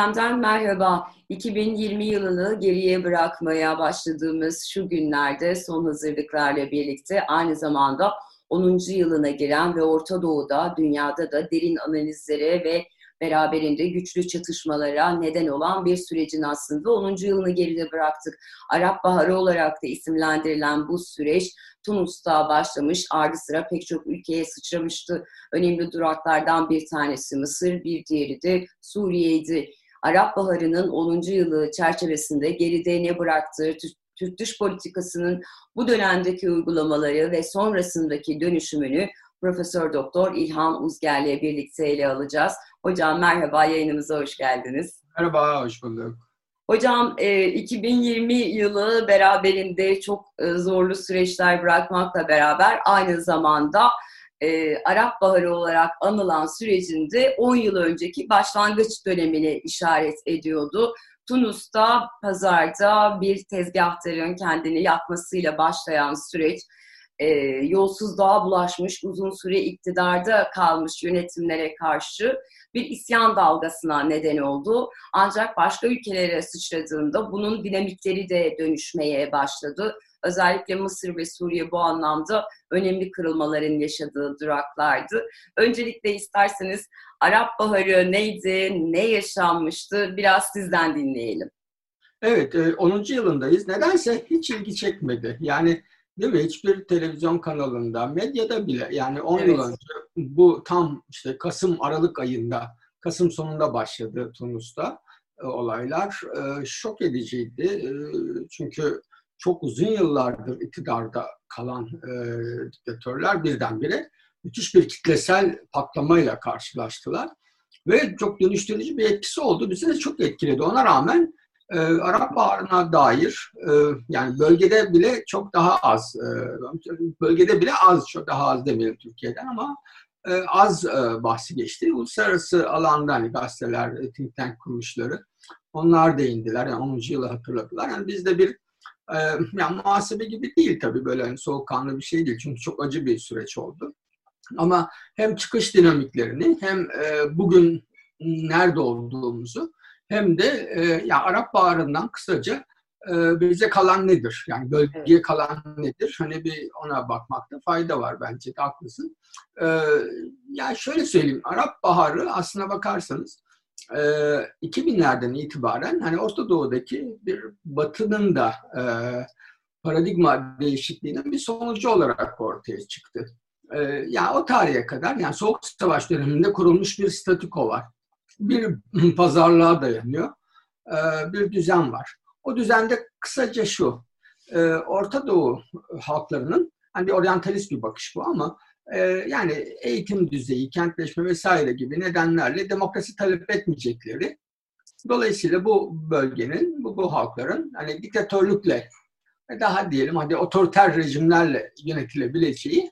Gündemden merhaba. 2020 yılını geriye bırakmaya başladığımız şu günlerde son hazırlıklarla birlikte aynı zamanda 10. yılına giren ve Orta Doğu'da, dünyada da derin analizlere ve beraberinde güçlü çatışmalara neden olan bir sürecin aslında 10. yılını geride bıraktık. Arap Baharı olarak da isimlendirilen bu süreç Tunus'ta başlamış, ardı sıra pek çok ülkeye sıçramıştı. Önemli duraklardan bir tanesi Mısır, bir diğeri de Suriye'ydi. Arap Baharı'nın 10. yılı çerçevesinde geride ne bıraktığı, Türk dış politikasının bu dönemdeki uygulamaları ve sonrasındaki dönüşümünü Profesör Doktor İlhan Uzger'le birlikte ele alacağız. Hocam merhaba, yayınımıza hoş geldiniz. Merhaba, hoş bulduk. Hocam 2020 e, yılı beraberinde çok e, zorlu süreçler bırakmakla beraber aynı zamanda e, Arap Baharı olarak anılan sürecinde 10 yıl önceki başlangıç dönemini işaret ediyordu. Tunus'ta pazarda bir tezgahtarın kendini yakmasıyla başlayan süreç e, yolsuzluğa bulaşmış, uzun süre iktidarda kalmış yönetimlere karşı bir isyan dalgasına neden oldu. Ancak başka ülkelere sıçradığında bunun dinamikleri de dönüşmeye başladı. Özellikle Mısır ve Suriye bu anlamda önemli kırılmaların yaşadığı duraklardı. Öncelikle isterseniz Arap Baharı neydi, ne yaşanmıştı biraz sizden dinleyelim. Evet, 10. E, yılındayız. Nedense hiç ilgi çekmedi. Yani Değil mi? Hiçbir televizyon kanalında, medyada bile yani 10 evet. yıl önce bu tam işte Kasım Aralık ayında, Kasım sonunda başladı Tunus'ta e, olaylar. E, şok ediciydi. Çünkü çok uzun yıllardır iktidarda kalan e, diktatörler birdenbire müthiş bir kitlesel patlamayla karşılaştılar. Ve çok dönüştürücü bir etkisi oldu. Bizi de çok etkiledi. Ona rağmen e, Arap Baharı'na dair e, yani bölgede bile çok daha az, e, bölgede bile az, çok daha az demeyelim Türkiye'den ama e, az e, bahsi geçti. Uluslararası alanda hani gazeteler, think tank kuruluşları onlar değindiler. Yani 10. yılı hatırladılar. Yani bizde bir e, yani muhasebe gibi değil tabii böyle hani soğukkanlı bir şey değil. Çünkü çok acı bir süreç oldu. Ama hem çıkış dinamiklerini hem e, bugün nerede olduğumuzu hem de e, ya Arap Baharı'ndan kısaca e, bize kalan nedir? Yani bölgeye evet. kalan nedir? Hani bir ona bakmakta fayda var bence de haklısın. E, ya şöyle söyleyeyim Arap Baharı aslına bakarsanız e, 2000'lerden itibaren hani Orta Doğu'daki bir batının da e, paradigma değişikliğinin bir sonucu olarak ortaya çıktı. E, yani o tarihe kadar yani Soğuk Savaş döneminde kurulmuş bir statüko var bir pazarlığa dayanıyor. Ee, bir düzen var. O düzende kısaca şu, e, Orta Doğu halklarının, hani oryantalist bir bakış bu ama e, yani eğitim düzeyi, kentleşme vesaire gibi nedenlerle demokrasi talep etmeyecekleri, dolayısıyla bu bölgenin, bu, bu halkların hani diktatörlükle daha diyelim hadi otoriter rejimlerle yönetilebileceği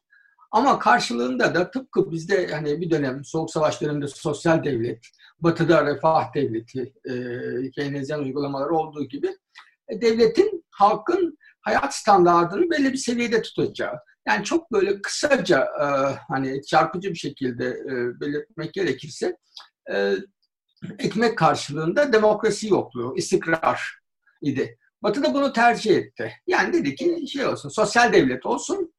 ama karşılığında da tıpkı bizde hani bir dönem Soğuk Savaş döneminde sosyal devlet, Batı'da refah devleti, e, Keynesyen uygulamaları olduğu gibi e, devletin halkın hayat standartını belli bir seviyede tutacağı. Yani çok böyle kısaca e, hani çarpıcı bir şekilde e, belirtmek gerekirse e, ekmek karşılığında demokrasi yokluğu, istikrar idi. Batı da bunu tercih etti. Yani dedi ki şey olsun, sosyal devlet olsun,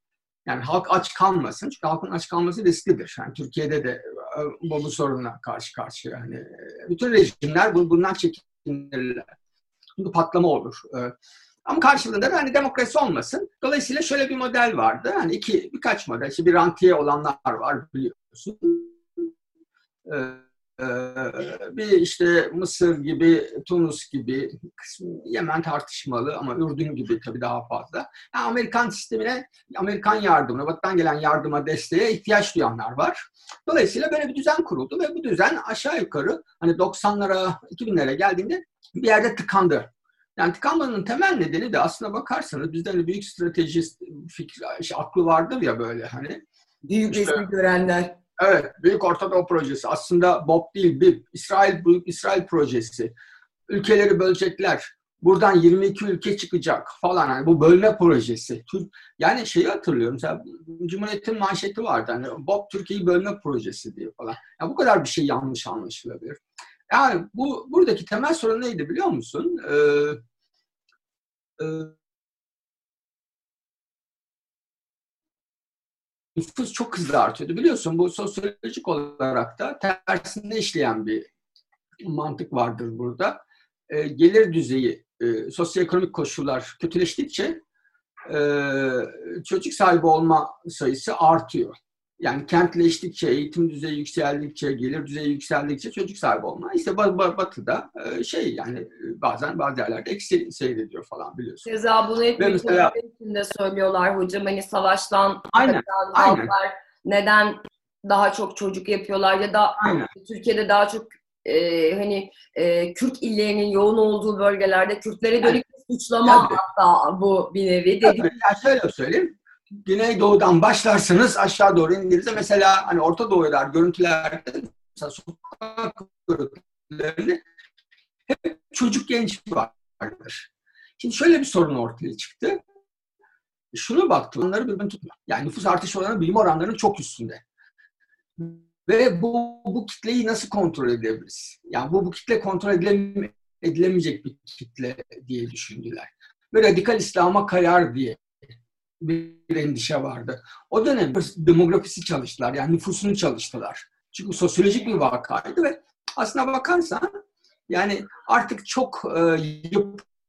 yani halk aç kalmasın. Çünkü halkın aç kalması risklidir. Yani Türkiye'de de e, bu, bu sorunla karşı karşıya. Yani e, bütün rejimler bundan çekinirler. Çünkü patlama olur. E, ama karşılığında da hani demokrasi olmasın. Dolayısıyla şöyle bir model vardı. Hani iki birkaç model. İşte bir rantiye olanlar var biliyorsun. Ee, bir işte Mısır gibi, Tunus gibi, Yemen tartışmalı ama Ürdün gibi tabii daha fazla. Yani Amerikan sistemine, Amerikan yardımına, Batı'dan gelen yardıma, desteğe ihtiyaç duyanlar var. Dolayısıyla böyle bir düzen kuruldu ve bu düzen aşağı yukarı hani 90'lara, 2000'lere geldiğinde bir yerde tıkandı. Yani tıkanmanın temel nedeni de aslına bakarsanız bizden de büyük stratejist fikri, işte aklı vardır ya böyle hani. Büyük işte, resmi görenler. Evet, Büyük Orta Doğu Projesi. Aslında BOP değil, bir İsrail Büyük İsrail Projesi. Ülkeleri bölecekler. Buradan 22 ülke çıkacak falan. Yani bu bölme projesi. Yani şeyi hatırlıyorum. Mesela Cumhuriyet'in manşeti vardı. Hani BOP Türkiye'yi bölme projesi diye falan. Ya bu kadar bir şey yanlış anlaşılabilir. Yani bu buradaki temel sorun neydi biliyor musun? Ee, nüfus çok hızlı artıyordu. Biliyorsun bu sosyolojik olarak da tersinde işleyen bir mantık vardır burada. E, gelir düzeyi, e, sosyoekonomik koşullar kötüleştikçe e, çocuk sahibi olma sayısı artıyor. Yani kentleştikçe, eğitim düzeyi yükseldikçe, gelir düzeyi yükseldikçe çocuk sahibi olma. İşte batıda e, şey yani e, bazen bazı yerlerde eksi seyrediyor falan biliyorsun. Keza bunu hep mesela, içinde söylüyorlar hocam. Hani savaştan aynen, aynen. neden daha çok çocuk yapıyorlar ya da aynen. Türkiye'de daha çok e, hani e, Kürt illerinin yoğun olduğu bölgelerde Kürtlere dönük evet. suçlama Tabii. hatta bu bir nevi. Tabii. Yani şöyle söyleyeyim. Güneydoğudan başlarsanız aşağı doğru indiğinizde mesela hani Orta Doğu'da görüntülerde mesela sokak görüntülerini hep çocuk genç vardır. Şimdi şöyle bir sorun ortaya çıktı. Şunu baktı, onları birbirini tutmuyor. Yani nüfus artışı oranı bilim oranlarının çok üstünde. Ve bu, bu kitleyi nasıl kontrol edebiliriz? Yani bu, bu kitle kontrol edilem, edilemeyecek bir kitle diye düşündüler. Ve radikal İslam'a kayar diye bir endişe vardı. O dönem demografisi çalıştılar. Yani nüfusunu çalıştılar. Çünkü sosyolojik bir vakaydı ve aslına bakarsan yani artık çok e,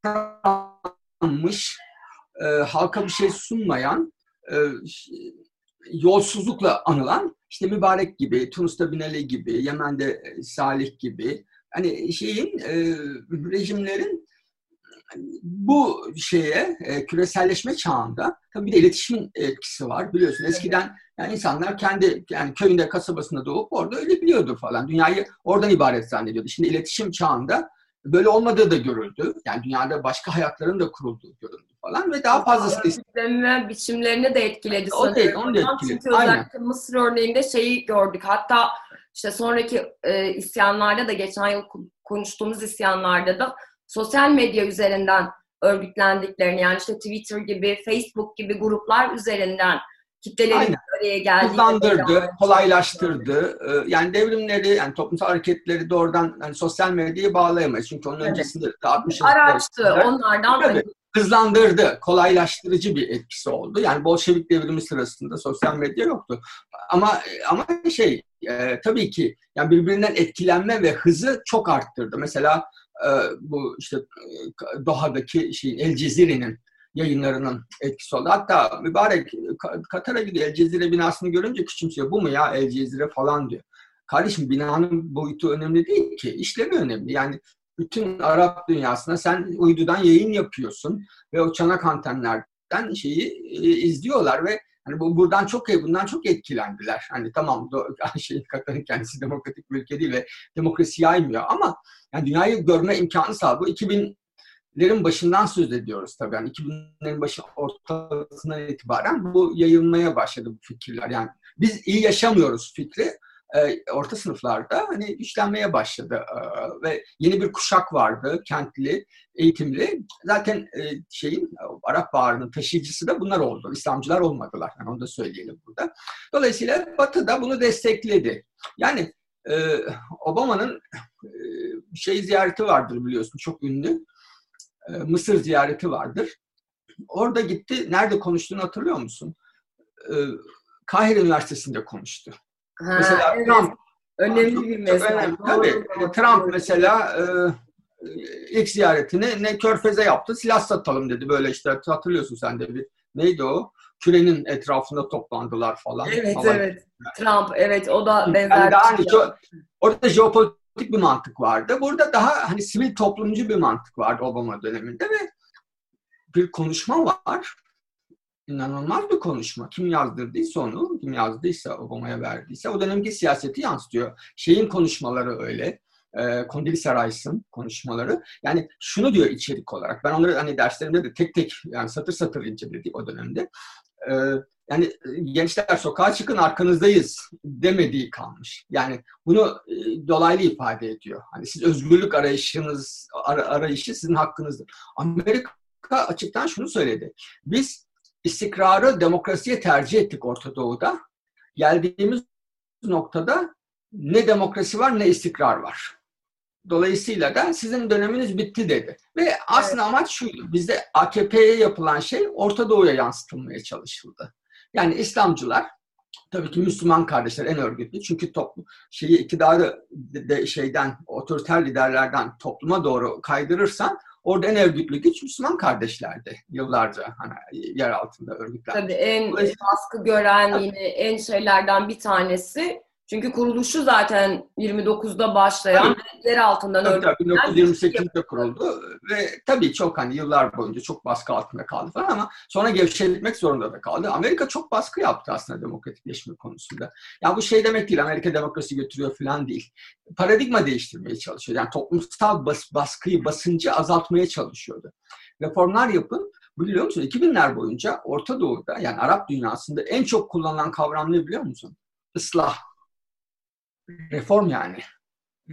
yıpranmış, e, halka bir şey sunmayan, e, yolsuzlukla anılan işte Mübarek gibi, Tunus'ta Binali gibi, Yemen'de Salih gibi hani şeyin e, rejimlerin bu şeye e, küreselleşme çağında tabii bir de iletişimin etkisi var biliyorsun. Eskiden yani insanlar kendi yani köyünde kasabasında doğup orada öyle biliyordu falan. Dünyayı oradan ibaret zannediyordu. Şimdi iletişim çağında böyle olmadığı da görüldü. Yani dünyada başka hayatların da kurulduğu görüldü falan ve daha fazlası Sistemine, biçimlerini de etkiledi o değil, onu da etkiledi. Çünkü Aynen. özellikle Mısır örneğinde şeyi gördük. Hatta işte sonraki e, isyanlarda da geçen yıl konuştuğumuz isyanlarda da sosyal medya üzerinden örgütlendiklerini yani işte Twitter gibi, Facebook gibi gruplar üzerinden kitlelerin Aynen. araya geldiğini hızlandırdı, kolaylaştırdı. Ee, yani devrimleri, yani toplumsal hareketleri doğrudan yani sosyal medyayı bağlayamayız. Çünkü onun evet. öncesinde de 60 araçtı onlardan. Tabii, hızlandırdı, kolaylaştırıcı bir etkisi oldu. Yani Bolşevik devrimi sırasında sosyal medya yoktu. Ama ama şey e, tabii ki yani birbirinden etkilenme ve hızı çok arttırdı. Mesela bu işte e, Doha'daki şey El Cezire'nin yayınlarının etkisi oldu. Hatta mübarek Katar'a gidiyor El Cezire binasını görünce küçümsüyor. Bu mu ya El Cezire falan diyor. Kardeşim binanın boyutu önemli değil ki. İşlevi önemli. Yani bütün Arap dünyasına sen uydudan yayın yapıyorsun ve o çanak antenlerden şeyi e, izliyorlar ve hani bu buradan çok bundan çok etkilendiler. Hani tamam şey Katar'ın kendisi demokratik bir ülke değil ve demokrasi yaymıyor ama yani dünyayı görme imkanı sağladı. Bu 2000 2000'lerin başından söz ediyoruz tabii. Yani 2000'lerin başı ortasından itibaren bu yayılmaya başladı bu fikirler. Yani biz iyi yaşamıyoruz fikri orta sınıflarda hani güçlenmeye başladı ve yeni bir kuşak vardı kentli, eğitimli. Zaten şeyin Arap Baharı'nın taşıyıcısı da bunlar oldu. İslamcılar olmadılar. Yani onu da söyleyelim burada. Dolayısıyla Batı da bunu destekledi. Yani Obama'nın şey ziyareti vardır biliyorsun çok ünlü. Mısır ziyareti vardır. Orada gitti. Nerede konuştuğunu hatırlıyor musun? Kahire Üniversitesi'nde konuştu. Ha, mesela evet. Trump önemli bir mesele. Tabii. Trump mesela e, ilk ziyaretini ne körfeze yaptı, silah satalım dedi. Böyle işte hatırlıyorsun sen de bir. Neydi o? Kürenin etrafında toplandılar falan. Evet, falan. evet. Trump, evet o da benzer yani daha hani, orada jeopolitik bir mantık vardı. Burada daha hani sivil toplumcu bir mantık vardı Obama döneminde ve bir konuşma var. İnanılmaz bir konuşma. Kim yazdırdıysa onu, kim yazdıysa Obama'ya verdiyse o dönemki siyaseti yansıtıyor. Şeyin konuşmaları öyle. E, Condoleezza Rice'ın konuşmaları. Yani şunu diyor içerik olarak. Ben onları hani derslerimde de tek tek yani satır satır inceledik o dönemde. E, yani e, gençler sokağa çıkın arkanızdayız demediği kalmış. Yani bunu e, dolaylı ifade ediyor. Hani siz özgürlük arayışınız ar- arayışı sizin hakkınızdır. Amerika açıktan şunu söyledi. Biz istikrarı demokrasiye tercih ettik Orta Doğu'da. Geldiğimiz noktada ne demokrasi var ne istikrar var. Dolayısıyla da sizin döneminiz bitti dedi. Ve aslında evet. amaç şuydu. Bizde AKP'ye yapılan şey Orta Doğu'ya yansıtılmaya çalışıldı. Yani İslamcılar tabii ki Müslüman kardeşler en örgütlü. Çünkü toplum şeyi iktidarı de şeyden otoriter liderlerden topluma doğru kaydırırsan orada en örgütlü güç Müslüman kardeşlerdi yıllarca hani yer altında örgütler. Tabii en baskı gören yine en şeylerden bir tanesi çünkü kuruluşu zaten 29'da başlayan yer altından tabii, tabii, 1928'de kuruldu ve tabii çok hani yıllar boyunca çok baskı altında kaldı falan ama sonra gevşetmek zorunda da kaldı. Amerika çok baskı yaptı aslında demokratikleşme konusunda. Yani bu şey demek değil Amerika demokrasi götürüyor falan değil. Paradigma değiştirmeye çalışıyor. Yani toplumsal bas, baskıyı, basıncı azaltmaya çalışıyordu. Reformlar yapın. Biliyor musun 2000'ler boyunca Orta Doğu'da yani Arap dünyasında en çok kullanılan kavram ne biliyor musun? Islah reform yani.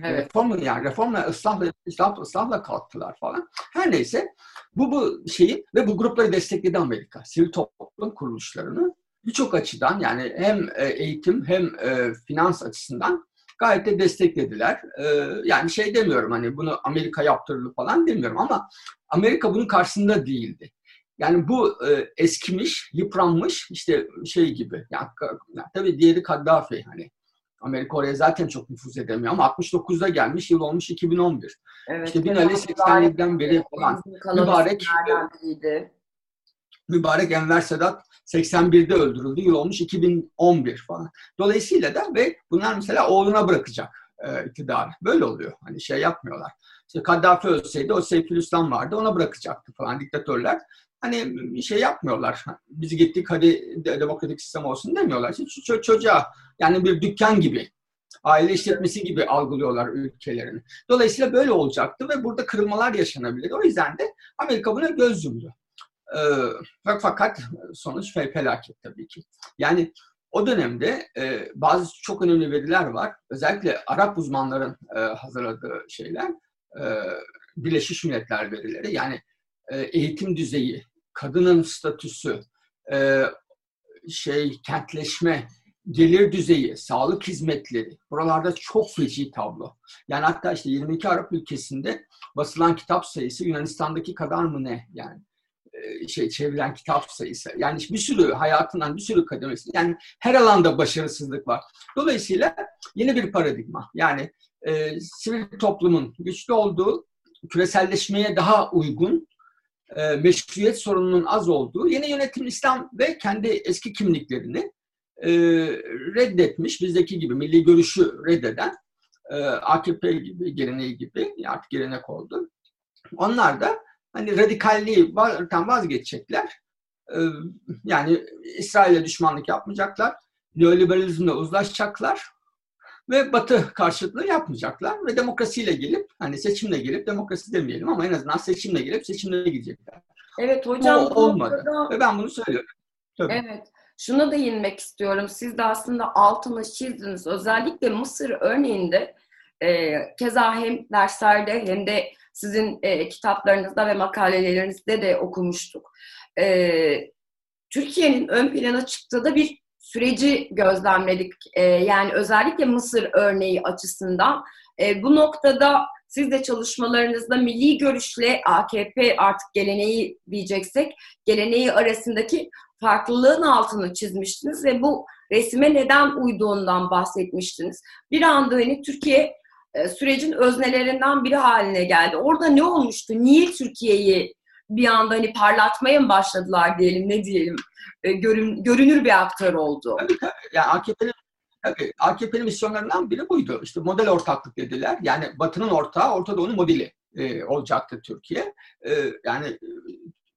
Evet. Reform yani reformla ıslahla, ıslahla, ıslahla kalktılar falan. Her neyse bu bu şeyi ve bu grupları destekledi Amerika. Sivil toplum kuruluşlarını birçok açıdan yani hem e, eğitim hem e, finans açısından gayet de desteklediler. E, yani şey demiyorum hani bunu Amerika yaptırdı falan demiyorum ama Amerika bunun karşısında değildi. Yani bu e, eskimiş, yıpranmış işte şey gibi. Yani, yani tabii diğeri Kaddafi hani Amerika oraya zaten çok nüfuz edemiyor ama 69'da gelmiş, yıl olmuş 2011. Evet, işte Binali 87'den beri falan. Mübarek, Mübarek Enver Sedat 81'de öldürüldü. Yıl olmuş 2011 falan. Dolayısıyla da ve bunlar mesela oğluna bırakacak e, iktidarı. Böyle oluyor. Hani şey yapmıyorlar. İşte Kaddafi ölseydi o Seyfülislam vardı ona bırakacaktı falan diktatörler hani şey yapmıyorlar. Biz gittik hadi demokratik sistem olsun demiyorlar. İşte çocuğa yani bir dükkan gibi aile işletmesi gibi algılıyorlar ülkelerini. Dolayısıyla böyle olacaktı ve burada kırılmalar yaşanabilir. O yüzden de Amerika buna göz yumdu. Ee, fakat sonuç felaket tabii ki. Yani o dönemde e, bazı çok önemli veriler var. Özellikle Arap uzmanların e, hazırladığı şeyler. E, Birleşmiş Milletler verileri. Yani e, eğitim düzeyi, kadının statüsü, e, şey kentleşme, gelir düzeyi, sağlık hizmetleri buralarda çok feci tablo. Yani hatta işte 22 Arap ülkesinde basılan kitap sayısı Yunanistan'daki kadar mı ne yani e, şey çevrilen kitap sayısı. Yani bir sürü hayatından bir sürü kademesi. Yani her alanda başarısızlık var. Dolayısıyla yeni bir paradigma. Yani e, sivil toplumun güçlü olduğu, küreselleşmeye daha uygun e, meşruiyet sorununun az olduğu yeni yönetim İslam ve kendi eski kimliklerini e, reddetmiş, bizdeki gibi milli görüşü reddeden e, AKP gibi, geleneği gibi artık gelenek oldu. Onlar da hani radikalliği vazgeçecekler. E, yani İsrail'e düşmanlık yapmayacaklar. Neoliberalizmle uzlaşacaklar ve Batı karşıtlığı yapmayacaklar ve demokrasiyle gelip hani seçimle gelip demokrasi demeyelim ama en azından seçimle gelip seçimle gidecekler. Evet hocam. O olmadı da... ve ben bunu söylüyorum. Tabii. Evet. Şuna değinmek istiyorum. Siz de aslında altını çizdiniz. Özellikle Mısır örneğinde e, keza hem derslerde hem de sizin e, kitaplarınızda ve makalelerinizde de okumuştuk. E, Türkiye'nin ön plana çıktığı da bir süreci gözlemledik. E, yani özellikle Mısır örneği açısından. E, bu noktada siz de çalışmalarınızda milli görüşle AKP artık geleneği diyeceksek, geleneği arasındaki farklılığın altını çizmiştiniz ve bu resime neden uyduğundan bahsetmiştiniz. Bir anda hani Türkiye e, sürecin öznelerinden biri haline geldi. Orada ne olmuştu? Niye Türkiye'yi bir anda hani parlatmaya mı başladılar diyelim ne diyelim? E, görün, görünür bir aktör oldu. Tabii tabii. Yani AKP'nin AKP'nin misyonlarından biri buydu. İşte model ortaklık dediler. Yani Batı'nın ortağı, Orta Doğu'nun modeli e, olacaktı Türkiye. E, yani e,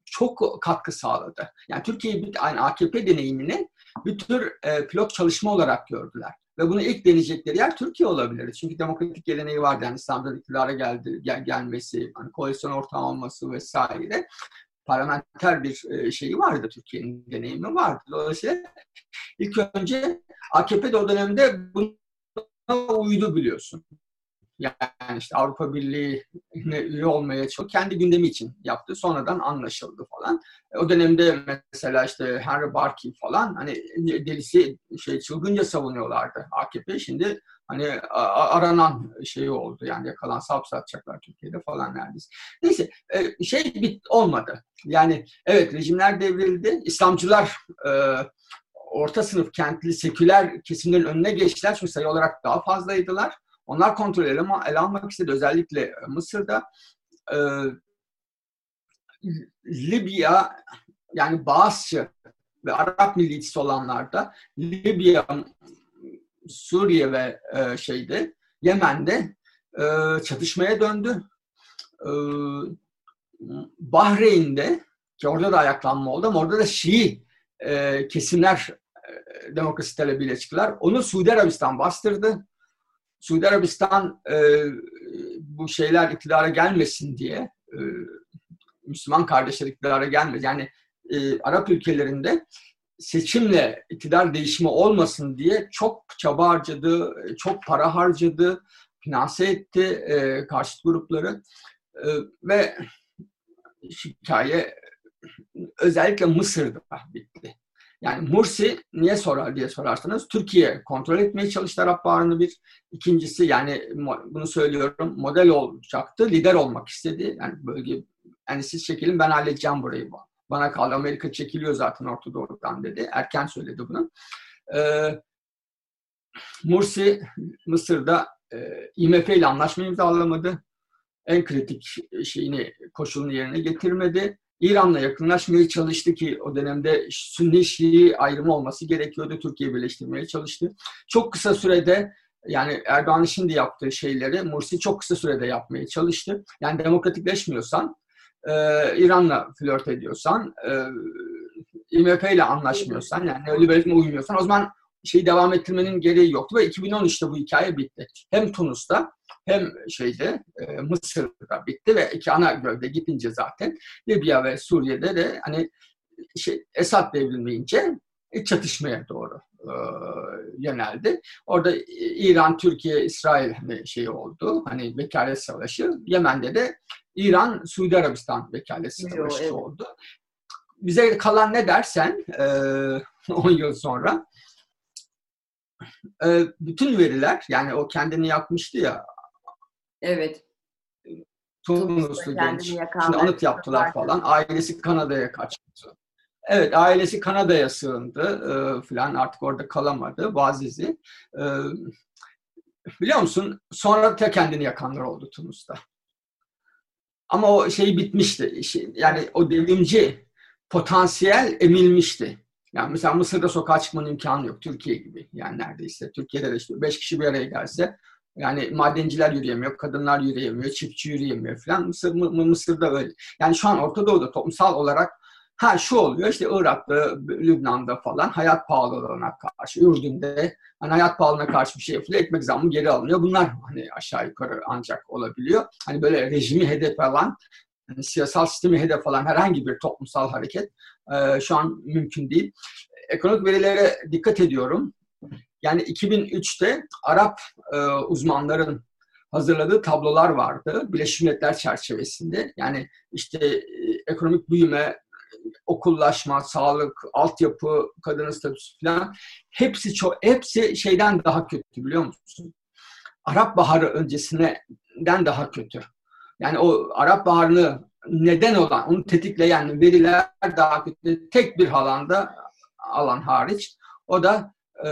çok katkı sağladı. Yani Türkiye'yi yani AKP deneyimini bir tür e, pilot çalışma olarak gördüler. Ve bunu ilk deneyecekleri yer Türkiye olabilir. Çünkü demokratik geleneği vardı. Yani İslam'da iktidara geldi, gel, gelmesi, hani koalisyon ortağı olması vesaire parlamenter bir e, şeyi vardı Türkiye'nin deneyimi vardı. Dolayısıyla ilk önce AKP de o dönemde buna uydu biliyorsun. Yani işte Avrupa Birliği'ne üye olmaya çok kendi gündemi için yaptı. Sonradan anlaşıldı falan. E, o dönemde mesela işte Henry Barkey falan hani delisi şey çılgınca savunuyorlardı AKP. Şimdi hani aranan şey oldu yani yakalansa hapse atacaklar Türkiye'de falan neredeyse. Neyse e, şey bit olmadı. Yani evet rejimler devrildi. İslamcılar e, orta sınıf kentli seküler kesimlerin önüne geçtiler çünkü sayı olarak daha fazlaydılar. Onlar kontrol ele, ele almak istedi özellikle Mısır'da. E, Libya yani Bağızçı ve Arap milliyetçisi olanlarda Libya, Suriye ve e, şeyde Yemen'de e, çatışmaya döndü. E, Bahreyn'de ki orada da ayaklanma oldu ama orada da Şii e, kesimler e, demokrasi talebiyle çıktılar. Onu Suudi Arabistan bastırdı. Suudi Arabistan e, bu şeyler iktidara gelmesin diye e, Müslüman kardeşler iktidara gelmedi. Yani e, Arap ülkelerinde seçimle iktidar değişimi olmasın diye çok çaba harcadı, çok para harcadı, finanse etti e, karşıt grupları e, ve hikaye özellikle Mısır'da bitti. Yani Mursi niye sorar diye sorarsanız Türkiye kontrol etmeye çalıştı Arap Baharı'nı bir. İkincisi yani bunu söylüyorum model olacaktı. Lider olmak istedi. Yani bölge yani siz çekilin ben halledeceğim burayı. Bana kaldı Amerika çekiliyor zaten Orta Doğu'dan dedi. Erken söyledi bunu. Ee, Mursi Mısır'da e, IMF ile anlaşma imzalamadı. En kritik şeyini koşulunu yerine getirmedi. İran'la yakınlaşmaya çalıştı ki o dönemde Sünni Şii ayrımı olması gerekiyordu. Türkiye birleştirmeye çalıştı. Çok kısa sürede yani Erdoğan'ın şimdi yaptığı şeyleri Mursi çok kısa sürede yapmaya çalıştı. Yani demokratikleşmiyorsan, e, İran'la flört ediyorsan, e, IMF ile anlaşmıyorsan, yani neoliberalizme uymuyorsan o zaman şeyi devam ettirmenin gereği yoktu ve 2013'te bu hikaye bitti. Hem Tunus'ta hem şeyde e, Mısır'da bitti ve iki ana gövde gidince zaten Libya ve Suriye'de de hani şey, Esad devrilmeyince çatışmaya doğru e, yöneldi. Orada İran, Türkiye, İsrail hani şey oldu. Hani vekalet savaşı. Yemen'de de İran, Suudi Arabistan vekalet savaşı evet. oldu. Bize kalan ne dersen e, 10 yıl sonra e, bütün veriler yani o kendini yakmıştı ya Evet. Tunuslu genç. Şimdi anıt yaptılar falan. Ailesi Kanada'ya kaçtı. Evet, ailesi Kanada'ya sığındı e, falan artık orada kalamadı Vazizi. E, biliyor musun? Sonra da kendini yakanlar oldu Tunus'ta. Ama o şey bitmişti. Yani o devrimci potansiyel emilmişti. Yani mesela Mısır'da sokağa çıkmanın imkanı yok. Türkiye gibi yani neredeyse. Türkiye'de de işte beş kişi bir araya gelse yani madenciler yürüyemiyor, kadınlar yürüyemiyor, çiftçi yürüyemiyor falan. Mısır, Mısır'da öyle. Yani şu an Orta Doğu'da toplumsal olarak ha şu oluyor işte Irak'ta, Lübnan'da falan hayat pahalılığına karşı, Ürdün'de hani hayat pahalılığına karşı bir şey yapılıyor, ekmek zammı geri alınıyor. Bunlar hani aşağı yukarı ancak olabiliyor. Hani böyle rejimi hedef alan, yani siyasal sistemi hedef alan herhangi bir toplumsal hareket e, şu an mümkün değil. Ekonomik verilere dikkat ediyorum. Yani 2003'te Arap e, uzmanların hazırladığı tablolar vardı. Birleşmiş Milletler çerçevesinde. Yani işte e, ekonomik büyüme, okullaşma, sağlık, altyapı, kadının statüsü falan hepsi çok hepsi şeyden daha kötü biliyor musun? Arap Baharı öncesinden daha kötü. Yani o Arap Baharı'nı neden olan, onu tetikleyen veriler daha kötü. Tek bir alanda alan hariç. O da e,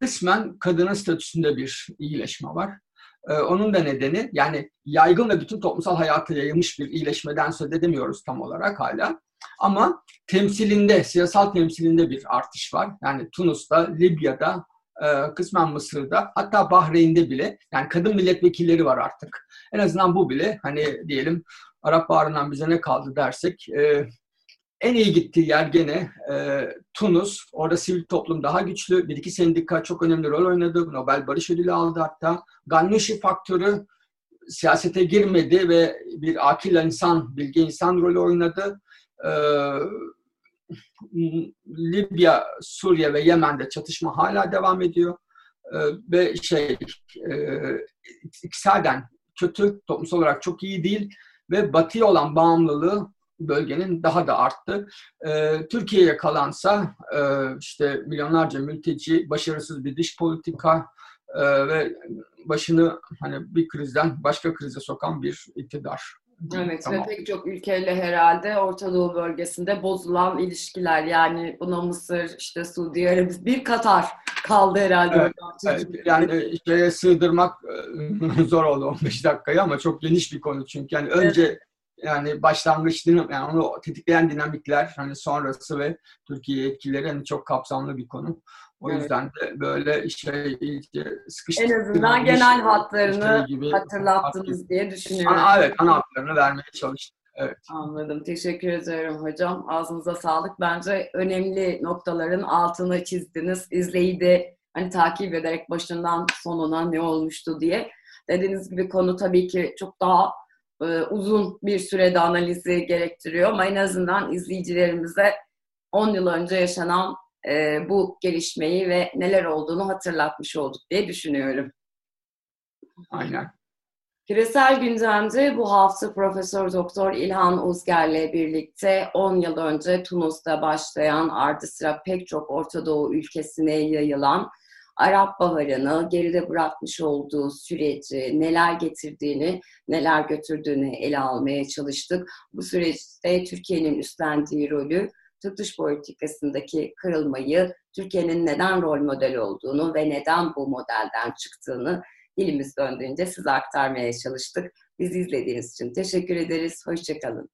kısmen kadının statüsünde bir iyileşme var. E, onun da nedeni yani yaygın ve bütün toplumsal hayata yayılmış bir iyileşmeden söz edemiyoruz tam olarak hala. Ama temsilinde, siyasal temsilinde bir artış var. Yani Tunus'ta, Libya'da, kısmen Mısır'da, hatta Bahreyn'de bile yani kadın milletvekilleri var artık. En azından bu bile hani diyelim Arap Baharı'ndan bize ne kaldı dersek en iyi gittiği yer gene e, Tunus. Orada sivil toplum daha güçlü. Bir iki sendika çok önemli rol oynadı. Nobel Barış Ödülü aldı hatta. Gannushi faktörü siyasete girmedi ve bir akil insan, bilge insan rolü oynadı. E, Libya, Suriye ve Yemen'de çatışma hala devam ediyor. E, ve şey e, iktisaden kötü, toplumsal olarak çok iyi değil ve batıya olan bağımlılığı bölgenin daha da arttı. E, Türkiye'ye kalansa e, işte milyonlarca mülteci, başarısız bir dış politika, e, ve başını hani bir krizden başka krize sokan bir iktidar. Evet tamam. ve pek çok ülkeyle herhalde Orta Doğu bölgesinde bozulan ilişkiler yani buna Mısır, işte Suudi Arabistan, bir Katar kaldı herhalde. Evet, evet, yani şeye sığdırmak e, zor oldu 15 dakikayı ama çok geniş bir konu çünkü yani önce evet. yani başlangıç yani onu tetikleyen dinamikler hani sonrası ve Türkiye etkileri hani çok kapsamlı bir konu. O evet. yüzden de böyle şey sıkıştırılmış. En azından genel hatlarını gibi hatırlattınız hat diye düşünüyorum. Ana, evet, ana hatlarını vermeye çalıştım. Evet. Anladım. Teşekkür ederim hocam. Ağzınıza sağlık. Bence önemli noktaların altını çizdiniz. İzleyi de hani takip ederek başından sonuna ne olmuştu diye. Dediğiniz gibi konu tabii ki çok daha e, uzun bir sürede analizi gerektiriyor ama en azından izleyicilerimize 10 yıl önce yaşanan e, bu gelişmeyi ve neler olduğunu hatırlatmış olduk diye düşünüyorum. Aynen. Küresel gündemde bu hafta Profesör Doktor İlhan Uzger'le birlikte 10 yıl önce Tunus'ta başlayan ardı sıra pek çok Orta Doğu ülkesine yayılan Arap Baharı'nı geride bırakmış olduğu süreci, neler getirdiğini, neler götürdüğünü ele almaya çalıştık. Bu süreçte Türkiye'nin üstlendiği rolü, Türk dış politikasındaki kırılmayı, Türkiye'nin neden rol model olduğunu ve neden bu modelden çıktığını dilimiz döndüğünce size aktarmaya çalıştık. Bizi izlediğiniz için teşekkür ederiz. Hoşçakalın.